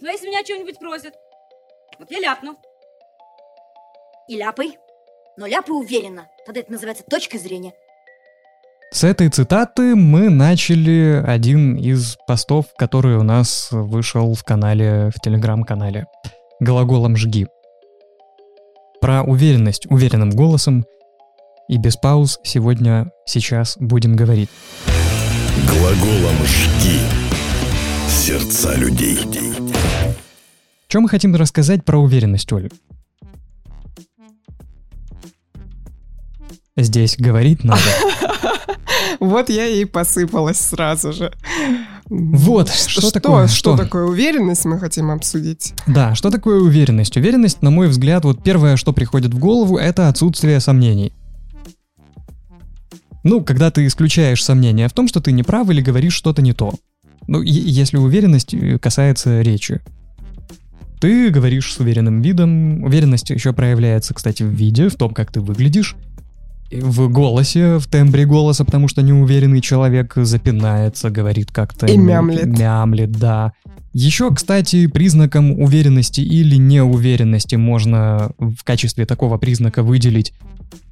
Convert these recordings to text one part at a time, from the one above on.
Но если меня о чем-нибудь просят, вот я ляпну. И ляпай. Но ляпай уверенно. Тогда это называется точкой зрения. С этой цитаты мы начали один из постов, который у нас вышел в канале, в телеграм-канале «Глаголом жги». Про уверенность уверенным голосом и без пауз сегодня, сейчас будем говорить. Глаголом жги сердца людей. Что мы хотим рассказать про уверенность, Оль? Здесь говорить надо. Вот я и посыпалась сразу же. Вот, что, что такое? Что? что такое уверенность, мы хотим обсудить. Да, что такое уверенность? Уверенность, на мой взгляд, вот первое, что приходит в голову, это отсутствие сомнений. Ну, когда ты исключаешь сомнения в том, что ты не прав или говоришь что-то не то. Ну, если уверенность э, касается речи. Ты говоришь с уверенным видом. Уверенность еще проявляется, кстати, в виде, в том, как ты выглядишь в голосе, в тембре голоса, потому что неуверенный человек запинается, говорит как-то... И мямлет. Мямлет, да. Еще, кстати, признаком уверенности или неуверенности можно в качестве такого признака выделить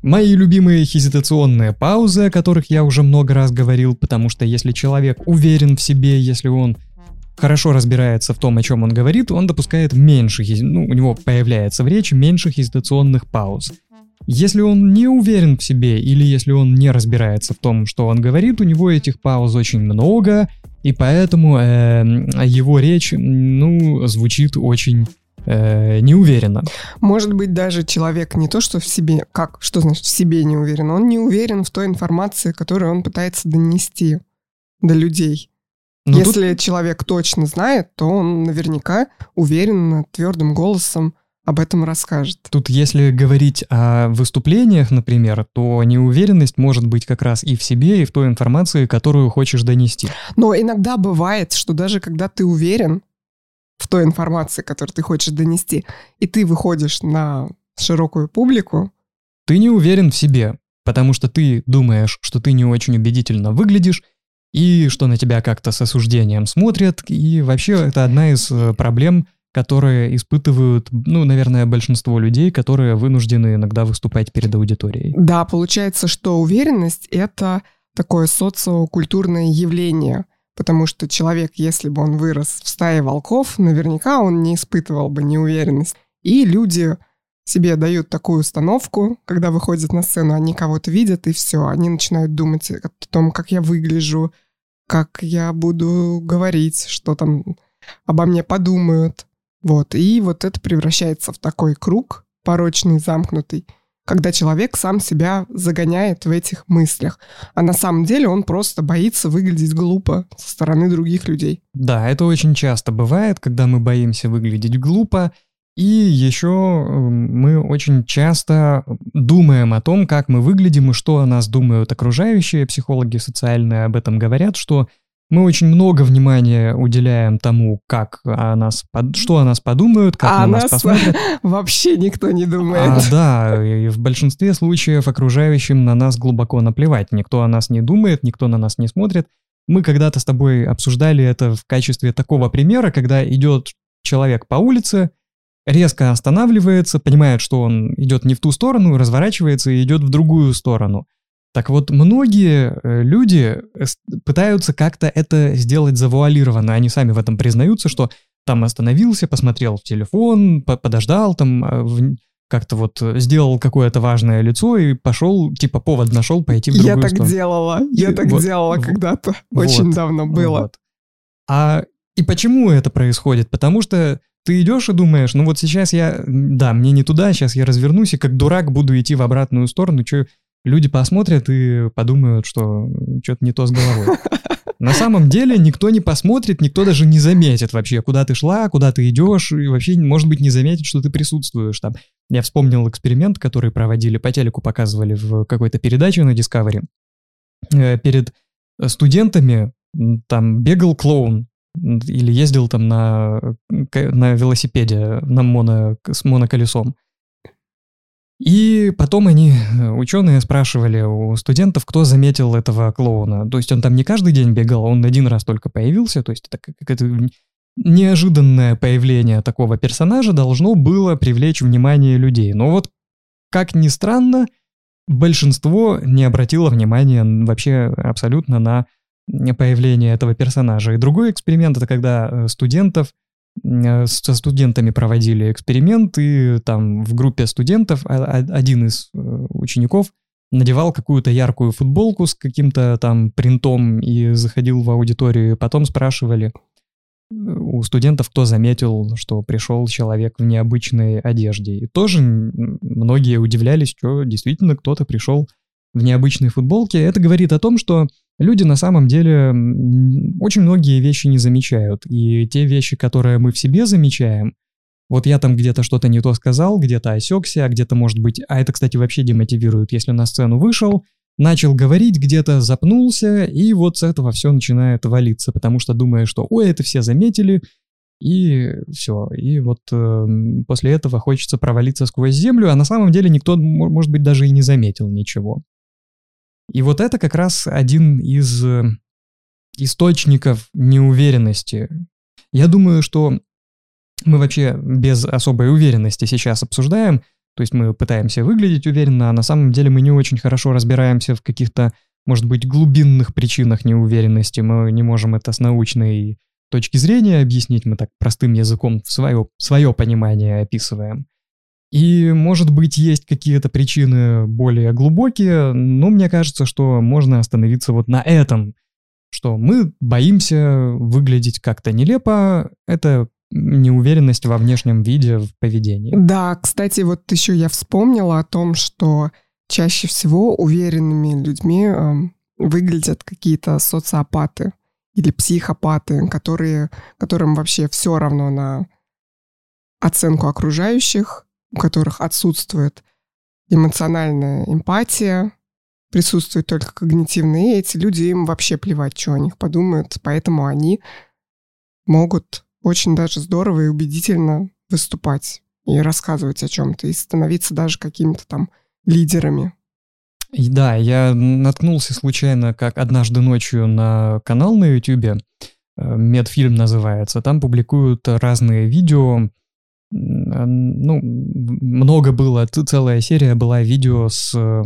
мои любимые хезитационные паузы, о которых я уже много раз говорил, потому что если человек уверен в себе, если он хорошо разбирается в том, о чем он говорит, он допускает меньше, ну, у него появляется в речи меньше хезитационных пауз. Если он не уверен в себе или если он не разбирается в том, что он говорит, у него этих пауз очень много, и поэтому э, его речь, ну, звучит очень э, неуверенно. Может быть, даже человек не то, что в себе, как, что значит в себе не уверен, он не уверен в той информации, которую он пытается донести до людей. Но Если тут... человек точно знает, то он наверняка уверен твердым голосом об этом расскажет. Тут, если говорить о выступлениях, например, то неуверенность может быть как раз и в себе, и в той информации, которую хочешь донести. Но иногда бывает, что даже когда ты уверен в той информации, которую ты хочешь донести, и ты выходишь на широкую публику, ты не уверен в себе, потому что ты думаешь, что ты не очень убедительно выглядишь, и что на тебя как-то с осуждением смотрят, и вообще это одна из э, проблем которые испытывают, ну, наверное, большинство людей, которые вынуждены иногда выступать перед аудиторией. Да, получается, что уверенность — это такое социокультурное явление, потому что человек, если бы он вырос в стае волков, наверняка он не испытывал бы неуверенность. И люди себе дают такую установку, когда выходят на сцену, они кого-то видят, и все, они начинают думать о том, как я выгляжу, как я буду говорить, что там обо мне подумают. Вот, и вот это превращается в такой круг порочный, замкнутый, когда человек сам себя загоняет в этих мыслях. А на самом деле он просто боится выглядеть глупо со стороны других людей. Да, это очень часто бывает, когда мы боимся выглядеть глупо, и еще эм, мы очень часто думаем о том, как мы выглядим и что о нас думают окружающие. Психологи социальные об этом говорят, что мы очень много внимания уделяем тому, как о нас, что о нас подумают, как а на нас, нас посмотрят. вообще никто не думает. А, да, и в большинстве случаев окружающим на нас глубоко наплевать. Никто о нас не думает, никто на нас не смотрит. Мы когда-то с тобой обсуждали это в качестве такого примера, когда идет человек по улице, резко останавливается, понимает, что он идет не в ту сторону, разворачивается и идет в другую сторону. Так вот, многие э, люди э, пытаются как-то это сделать завуалированно. Они сами в этом признаются, что там остановился, посмотрел в телефон, подождал, там а, как-то вот сделал какое-то важное лицо и пошел, типа повод нашел пойти в другую Я так сторону. делала, я так вот, делала когда-то, вот, очень давно было. Вот. А и почему это происходит? Потому что ты идешь и думаешь, ну вот сейчас я, да, мне не туда, сейчас я развернусь и как дурак буду идти в обратную сторону, что люди посмотрят и подумают, что что-то не то с головой. На самом деле никто не посмотрит, никто даже не заметит вообще, куда ты шла, куда ты идешь, и вообще, может быть, не заметит, что ты присутствуешь там. Я вспомнил эксперимент, который проводили, по телеку показывали в какой-то передаче на Discovery. Э, перед студентами там бегал клоун, или ездил там на, на велосипеде, на моно, с моноколесом. И потом они, э, ученые, спрашивали у студентов, кто заметил этого клоуна. То есть он там не каждый день бегал, он один раз только появился, то есть это какая-то неожиданное появление такого персонажа должно было привлечь внимание людей. Но вот, как ни странно, большинство не обратило внимания вообще абсолютно на появление этого персонажа. И другой эксперимент — это когда э, студентов э, со студентами проводили эксперимент, и там в группе студентов один из э, учеников надевал какую-то яркую футболку с каким-то там принтом и заходил в аудиторию, потом спрашивали у студентов, кто заметил, что пришел человек в необычной одежде. И тоже многие удивлялись, что действительно кто-то пришел в необычной футболке. Это говорит о том, что люди на самом деле очень многие вещи не замечают. И те вещи, которые мы в себе замечаем, вот я там где-то что-то не то сказал, где-то осекся, а где-то, может быть, а это, кстати, вообще демотивирует, если на сцену вышел, начал говорить, где-то запнулся, и вот с этого все начинает валиться, потому что думая, что ой, это все заметили, и все. И вот э, после этого хочется провалиться сквозь землю, а на самом деле никто, может быть, даже и не заметил ничего. И вот это как раз один из э, источников неуверенности. Я думаю, что мы вообще без особой уверенности сейчас обсуждаем, то есть мы пытаемся выглядеть уверенно, а на самом деле мы не очень хорошо разбираемся в каких-то, может быть, глубинных причинах неуверенности. Мы не можем это с научной точки зрения объяснить, мы так простым языком свое, свое понимание описываем. И, может быть, есть какие-то причины более глубокие, но мне кажется, что можно остановиться вот на этом, что мы боимся выглядеть как-то нелепо, это неуверенность во внешнем виде, в поведении. Да, кстати, вот еще я вспомнила о том, что чаще всего уверенными людьми э, выглядят какие-то социопаты или психопаты, которые, которым вообще все равно на оценку окружающих, у которых отсутствует эмоциональная эмпатия, присутствует только когнитивные, и эти люди им вообще плевать, что о них подумают, поэтому они могут очень даже здорово и убедительно выступать и рассказывать о чем-то, и становиться даже какими-то там лидерами. И да, я наткнулся случайно, как однажды ночью на канал на YouTube, э, медфильм называется, там публикуют разные видео, ну, много было, целая серия была видео с э,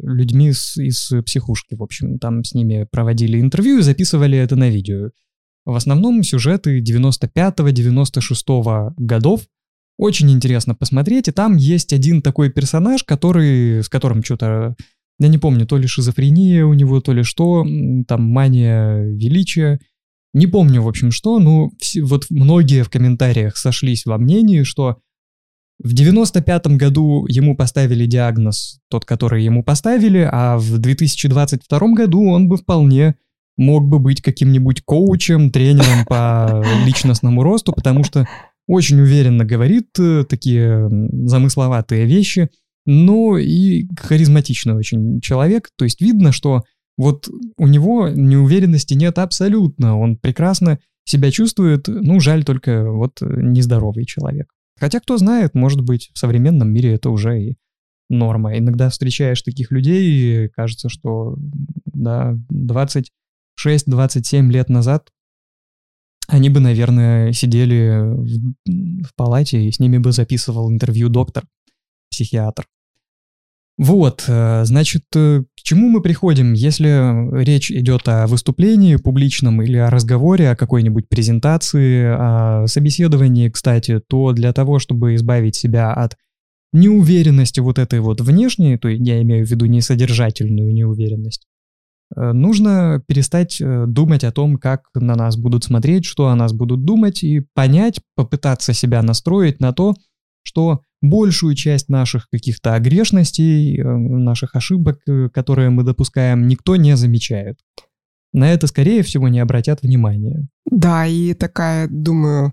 людьми из, из психушки, в общем, там с ними проводили интервью и записывали это на видео. В основном сюжеты 95-96 годов. Очень интересно посмотреть, и там есть один такой персонаж, который, с которым что-то, я не помню, то ли шизофрения у него, то ли что, там мания величия. Не помню, в общем, что, но все, вот многие в комментариях сошлись во мнении, что в 95-м году ему поставили диагноз, тот, который ему поставили, а в 2022 году он бы вполне мог бы быть каким-нибудь коучем, тренером по личностному росту, потому что очень уверенно говорит э, такие замысловатые вещи, но и харизматичный очень человек. То есть видно, что вот у него неуверенности нет абсолютно. Он прекрасно себя чувствует, ну, жаль только вот нездоровый человек. Хотя, кто знает, может быть, в современном мире это уже и норма. Иногда встречаешь таких людей, и кажется, что, да, 20 6-27 лет назад они бы, наверное, сидели в, в палате, и с ними бы записывал интервью доктор, психиатр. Вот, э, значит, э, чему мы приходим, если речь идет о выступлении публичном или о разговоре, о какой-нибудь презентации, о собеседовании, кстати, то для того, чтобы избавить себя от неуверенности вот этой вот внешней, то я имею в виду не содержательную неуверенность, Э, нужно перестать э, думать о том, как на нас будут смотреть, что о нас будут думать, и понять, попытаться себя настроить на то, что большую часть наших каких-то огрешностей, э, наших ошибок, которые мы допускаем, никто не замечает. На это, скорее всего, не обратят внимания. Да, и такая, думаю,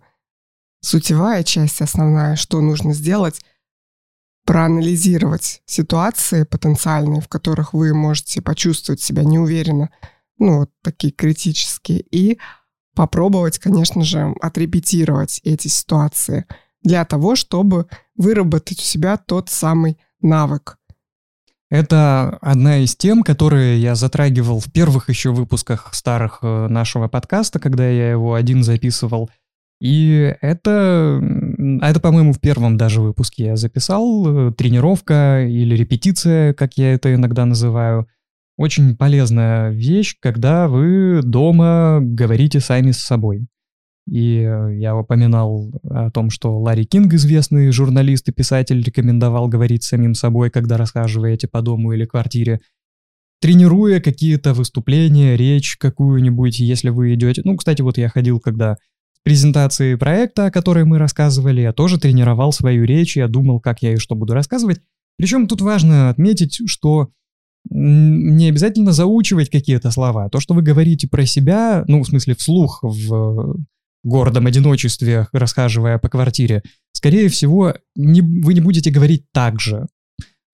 сутевая часть основная, что нужно сделать, проанализировать ситуации потенциальные, в которых вы можете почувствовать себя неуверенно, ну, вот такие критические, и попробовать, конечно же, отрепетировать эти ситуации для того, чтобы выработать у себя тот самый навык. Это одна из тем, которые я затрагивал в первых еще выпусках старых э, нашего подкаста, когда я его один записывал. И это, это, по-моему, в первом даже выпуске я записал. э, Тренировка или репетиция, как я это иногда называю. Очень полезная вещь, когда вы дома говорите сами с собой. И э, я упоминал о том, что Ларри Кинг, известный журналист и писатель, рекомендовал говорить самим собой, когда расхаживаете по дому или квартире, тренируя какие-то выступления, речь какую-нибудь, если вы идете... Ну, кстати, вот я ходил, когда в презентации проекта, о которой мы рассказывали, я тоже тренировал свою речь, я думал, как я и что буду рассказывать. Причем тут важно отметить, что не обязательно заучивать какие-то слова. То, что вы говорите про себя, ну, в смысле, вслух в гордом одиночестве, расхаживая по квартире, скорее всего, не, вы не будете говорить так же.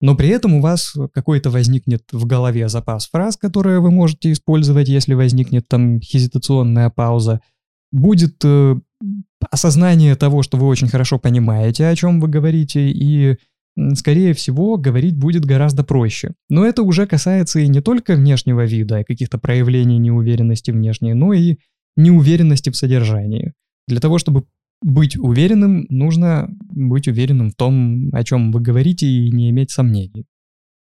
Но при этом у вас какой-то возникнет в голове запас фраз, которые вы можете использовать, если возникнет там хезитационная пауза. Будет э, осознание того, что вы очень хорошо понимаете, о чем вы говорите, и, скорее всего, говорить будет гораздо проще. Но это уже касается и не только внешнего вида, и каких-то проявлений неуверенности внешней, но и неуверенности в содержании. Для того, чтобы быть уверенным, нужно быть уверенным в том, о чем вы говорите, и не иметь сомнений,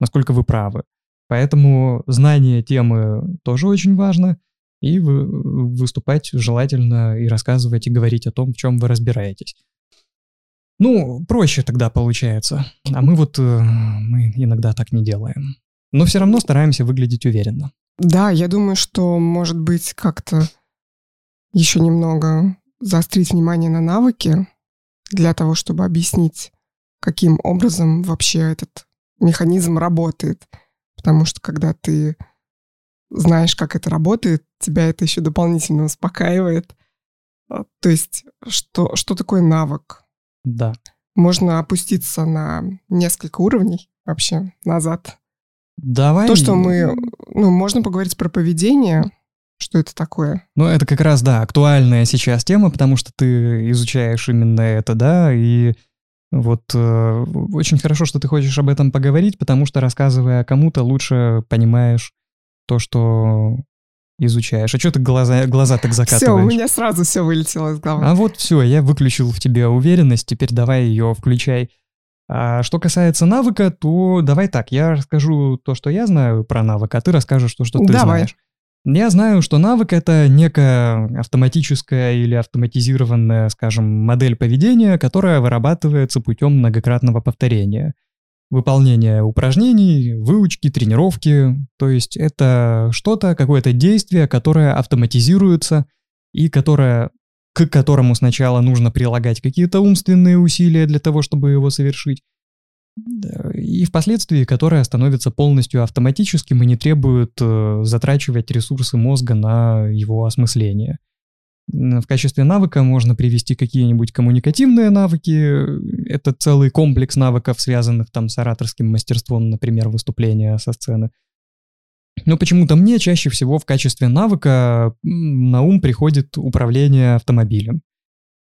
насколько вы правы. Поэтому знание темы тоже очень важно, и вы, выступать желательно и рассказывать, и говорить о том, в чем вы разбираетесь. Ну, проще тогда получается. А мы вот, э, мы иногда так не делаем. Но все равно стараемся выглядеть уверенно. Да, я думаю, что, может быть, как-то еще немного заострить внимание на навыки для того, чтобы объяснить, каким образом вообще этот механизм работает. Потому что когда ты знаешь, как это работает, тебя это еще дополнительно успокаивает. А, То есть, что, что такое навык? Да. Можно опуститься на несколько уровней вообще назад. Давай. То, что мы... Ну, можно поговорить про поведение, что это такое. Ну, это как раз, да, актуальная сейчас тема, потому что ты изучаешь именно это, да, и вот э, очень хорошо, что ты хочешь об этом поговорить, потому что, рассказывая кому-то, лучше понимаешь то, что изучаешь. А что ты глаза, глаза так Все, у закатываешь? меня сразу все вылетело из головы. А вот все, я выключил в тебе уверенность, теперь давай ее включай. А что касается навыка, то давай так, я расскажу то, что я знаю про навык, а ты расскажешь то, что ты Давай. знаешь. Я знаю, что навык — это некая автоматическая или автоматизированная, скажем, модель поведения, которая вырабатывается путем многократного повторения. Выполнение упражнений, выучки, тренировки. То есть это что-то, какое-то действие, которое автоматизируется и которое, к которому сначала нужно прилагать какие-то умственные усилия для того, чтобы его совершить. И впоследствии, которое становится полностью автоматическим и не требует э, затрачивать ресурсы мозга на его осмысление. В качестве навыка можно привести какие-нибудь коммуникативные навыки. Это целый комплекс навыков, связанных там с ораторским мастерством, например, выступления со сцены. Но почему-то мне чаще всего в качестве навыка на ум приходит управление автомобилем.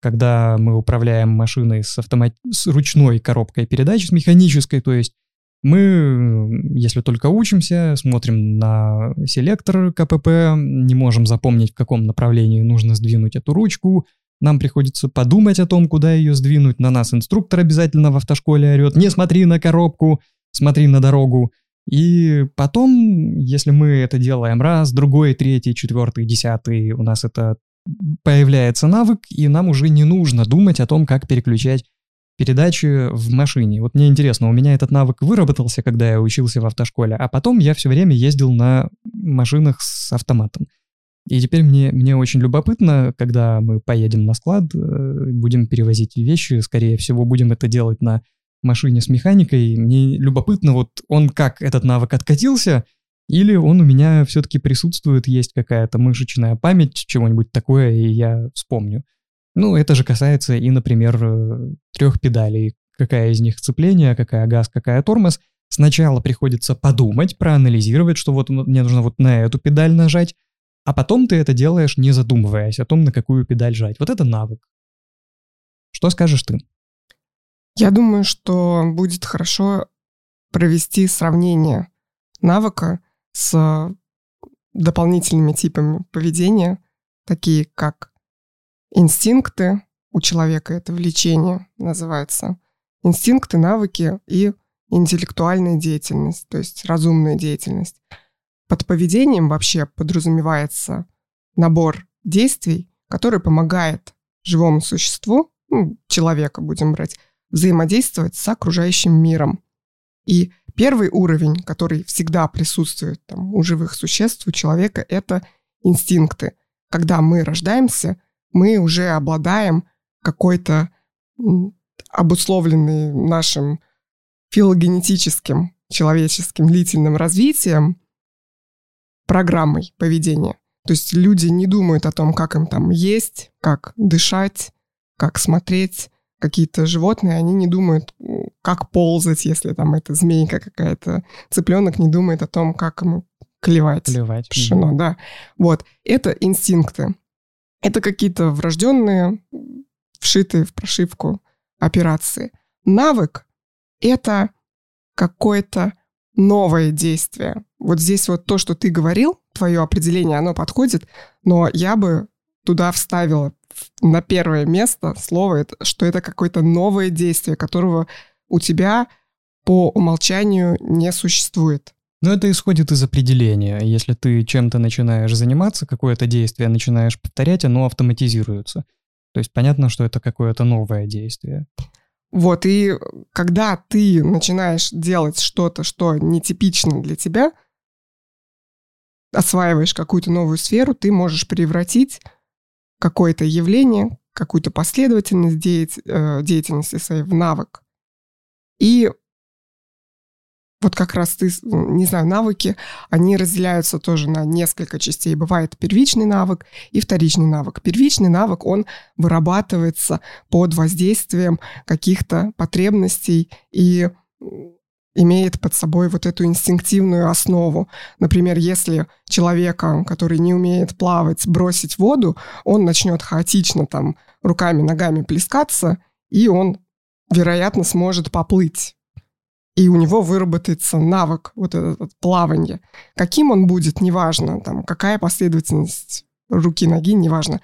Когда мы управляем машиной с, автомат... с ручной коробкой передач, с механической, то есть мы, если только учимся, смотрим на селектор КПП, не можем запомнить, в каком направлении нужно сдвинуть эту ручку, нам приходится подумать о том, куда ее сдвинуть, на нас инструктор обязательно в автошколе орет, не смотри на коробку, смотри на дорогу. И потом, если мы это делаем раз, другой, третий, четвертый, десятый, у нас это появляется навык, и нам уже не нужно думать о том, как переключать передачи в машине. Вот мне интересно, у меня этот навык выработался, когда я учился в автошколе, а потом я все время ездил на машинах с автоматом. И теперь мне, мне очень любопытно, когда мы поедем на склад, э, будем перевозить вещи, скорее всего, будем это делать на машине с механикой. Мне любопытно, вот он как этот навык откатился, или он у меня все-таки присутствует, есть какая-то мышечная память, чего-нибудь такое, и я вспомню. Ну, это же касается и, например, трех педалей. Какая из них сцепление, какая газ, какая тормоз. Сначала приходится подумать, проанализировать, что вот мне нужно вот на эту педаль нажать, а потом ты это делаешь, не задумываясь о том, на какую педаль жать. Вот это навык. Что скажешь ты? Я думаю, что будет хорошо провести сравнение навыка с дополнительными типами поведения, такие как инстинкты, у человека это влечение называется, инстинкты, навыки и интеллектуальная деятельность, то есть разумная деятельность. Под поведением вообще подразумевается набор действий, который помогает живому существу, ну, человека будем брать, взаимодействовать с окружающим миром. И первый уровень, который всегда присутствует там, у живых существ, у человека, это инстинкты. Когда мы рождаемся, мы уже обладаем какой-то обусловленный нашим филогенетическим человеческим длительным развитием программой поведения. То есть люди не думают о том, как им там есть, как дышать, как смотреть. Какие-то животные, они не думают, как ползать, если там это змейка какая-то. Цыпленок не думает о том, как ему клевать. Клевать. Пшено, да. Вот. Это инстинкты. Это какие-то врожденные, вшитые в прошивку операции. Навык — это какое-то новое действие. Вот здесь вот то, что ты говорил, твое определение, оно подходит, но я бы туда вставила на первое место слово, что это какое-то новое действие, которого у тебя по умолчанию не существует. Но это исходит из определения. Если ты чем-то начинаешь заниматься, какое-то действие начинаешь повторять, оно автоматизируется. То есть понятно, что это какое-то новое действие. Вот, и когда ты начинаешь делать что-то, что нетипично для тебя, осваиваешь какую-то новую сферу, ты можешь превратить какое-то явление, какую-то последовательность э, деятельности своей в навык. И вот как раз ты, не знаю, навыки, они разделяются тоже на несколько частей. Бывает первичный навык и вторичный навык. Первичный навык, он вырабатывается под воздействием каких-то потребностей и имеет под собой вот эту инстинктивную основу. Например, если человека, который не умеет плавать, бросить в воду, он начнет хаотично там руками, ногами плескаться, и он, вероятно, сможет поплыть и у него выработается навык вот этот плавания. Каким он будет, неважно, там, какая последовательность руки, ноги, неважно.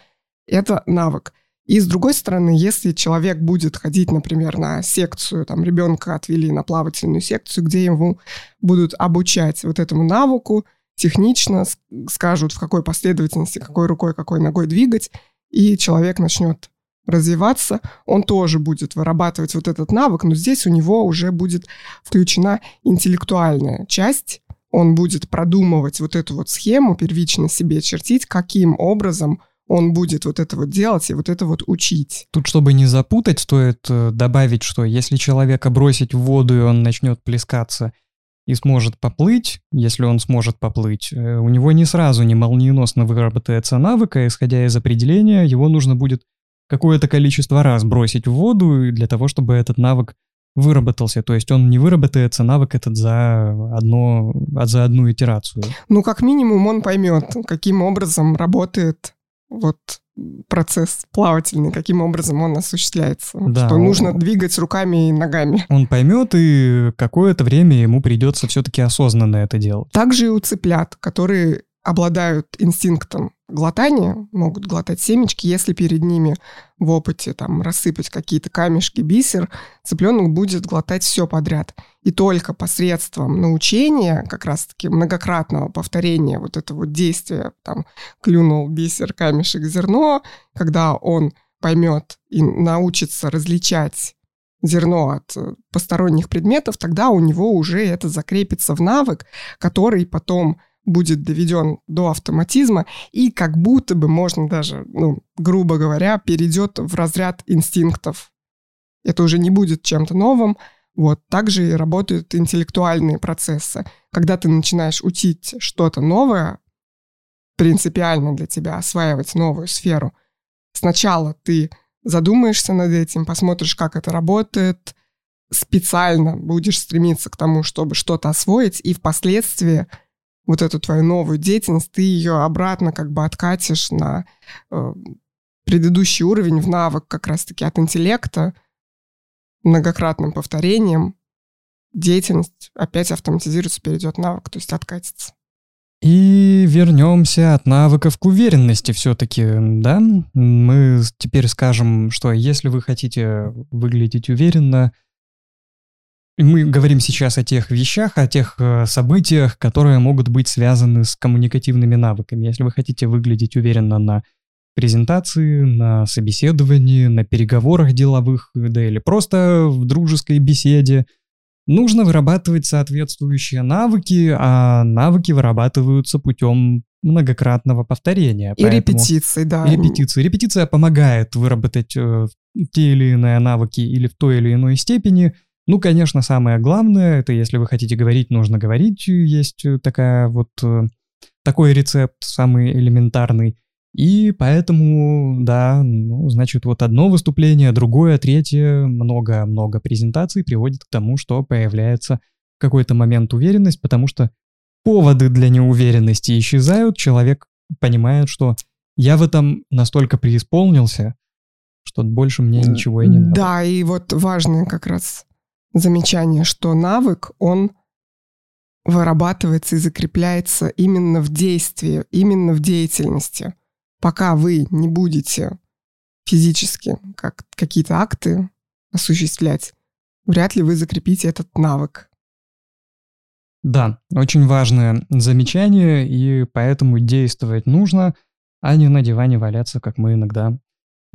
Это навык. И с другой стороны, если человек будет ходить, например, на секцию, там ребенка отвели на плавательную секцию, где ему будут обучать вот этому навыку, технично скажут, в какой последовательности, какой рукой, какой ногой двигать, и человек начнет развиваться, он тоже будет вырабатывать вот этот навык, но здесь у него уже будет включена интеллектуальная часть, он будет продумывать вот эту вот схему, первично себе чертить, каким образом он будет вот это вот делать и вот это вот учить. Тут, чтобы не запутать, стоит э, добавить, что если человека бросить в воду, и он начнет плескаться и сможет поплыть, если он сможет поплыть, э, у него не сразу, не молниеносно выработается навык, а исходя из определения, его нужно будет какое-то количество раз бросить в воду для того, чтобы этот навык выработался. То есть он не выработается, навык этот за, одно, за одну итерацию. Ну, как минимум он поймет, каким образом работает вот процесс плавательный, каким образом он осуществляется. Да, что он... нужно двигать руками и ногами. Он поймет, и какое-то время ему придется все-таки осознанно это делать. Также и у цыплят, которые обладают инстинктом глотания, могут глотать семечки, если перед ними в опыте там рассыпать какие-то камешки, бисер, цыпленок будет глотать все подряд. И только посредством научения, как раз-таки многократного повторения вот этого действия, там, клюнул бисер, камешек, зерно, когда он поймет и научится различать зерно от э, посторонних предметов, тогда у него уже это закрепится в навык, который потом будет доведен до автоматизма и как будто бы можно даже, ну, грубо говоря, перейдет в разряд инстинктов. Это уже не будет чем-то новым. Вот также и работают интеллектуальные процессы. Когда ты начинаешь учить что-то новое, принципиально для тебя осваивать новую сферу, сначала ты задумаешься над этим, посмотришь, как это работает, специально будешь стремиться к тому, чтобы что-то освоить, и впоследствии – вот эту твою новую деятельность, ты ее обратно как бы откатишь на э, предыдущий уровень в навык как раз-таки от интеллекта, многократным повторением, деятельность опять автоматизируется, перейдет навык, то есть откатится. И вернемся от навыков к уверенности все-таки, да? Мы теперь скажем, что если вы хотите выглядеть уверенно, мы говорим сейчас о тех вещах, о тех э, событиях, которые могут быть связаны с коммуникативными навыками. Если вы хотите выглядеть уверенно на презентации, на собеседовании, на переговорах деловых, да или просто в дружеской беседе, нужно вырабатывать соответствующие навыки, а навыки вырабатываются путем многократного повторения. И Поэтому... репетиции, да. И репетиции. Репетиция помогает выработать э, те или иные навыки или в той или иной степени. Ну, конечно, самое главное, это если вы хотите говорить, нужно говорить. Есть такая вот э, такой рецепт, самый элементарный. И поэтому, да, ну, значит, вот одно выступление, другое, третье, много-много презентаций приводит к тому, что появляется в какой-то момент уверенность, потому что поводы для неуверенности исчезают, человек понимает, что я в этом настолько преисполнился, что больше мне ничего и не надо. Да, и вот важное как раз замечание, что навык, он вырабатывается и закрепляется именно в действии, именно в деятельности – пока вы не будете физически как какие-то акты осуществлять, вряд ли вы закрепите этот навык. Да, очень важное замечание, и поэтому действовать нужно, а не на диване валяться, как мы иногда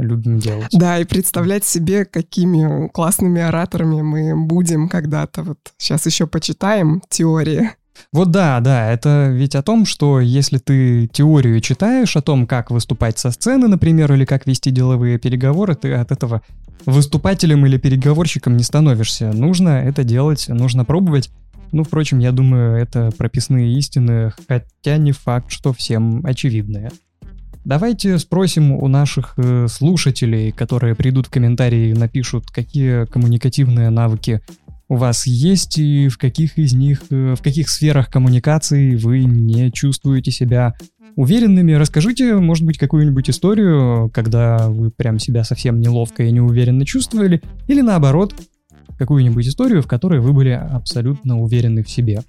любим делать. Да, и представлять себе, какими классными ораторами мы будем когда-то. Вот сейчас еще почитаем теории вот да, да, это ведь о том, что если ты теорию читаешь о том, как выступать со сцены, например, или как вести деловые переговоры, ты от этого выступателем или переговорщиком не становишься. Нужно это делать, нужно пробовать. Ну, впрочем, я думаю, это прописные истины, хотя не факт, что всем очевидные. Давайте спросим у наших э, слушателей, которые придут в комментарии и напишут, какие коммуникативные навыки у вас есть и в каких из них, э, в каких сферах коммуникации вы не чувствуете себя уверенными. Расскажите, может быть, какую-нибудь историю, когда вы прям себя совсем неловко и неуверенно чувствовали, или наоборот, какую-нибудь историю, в которой вы были абсолютно уверены в себе.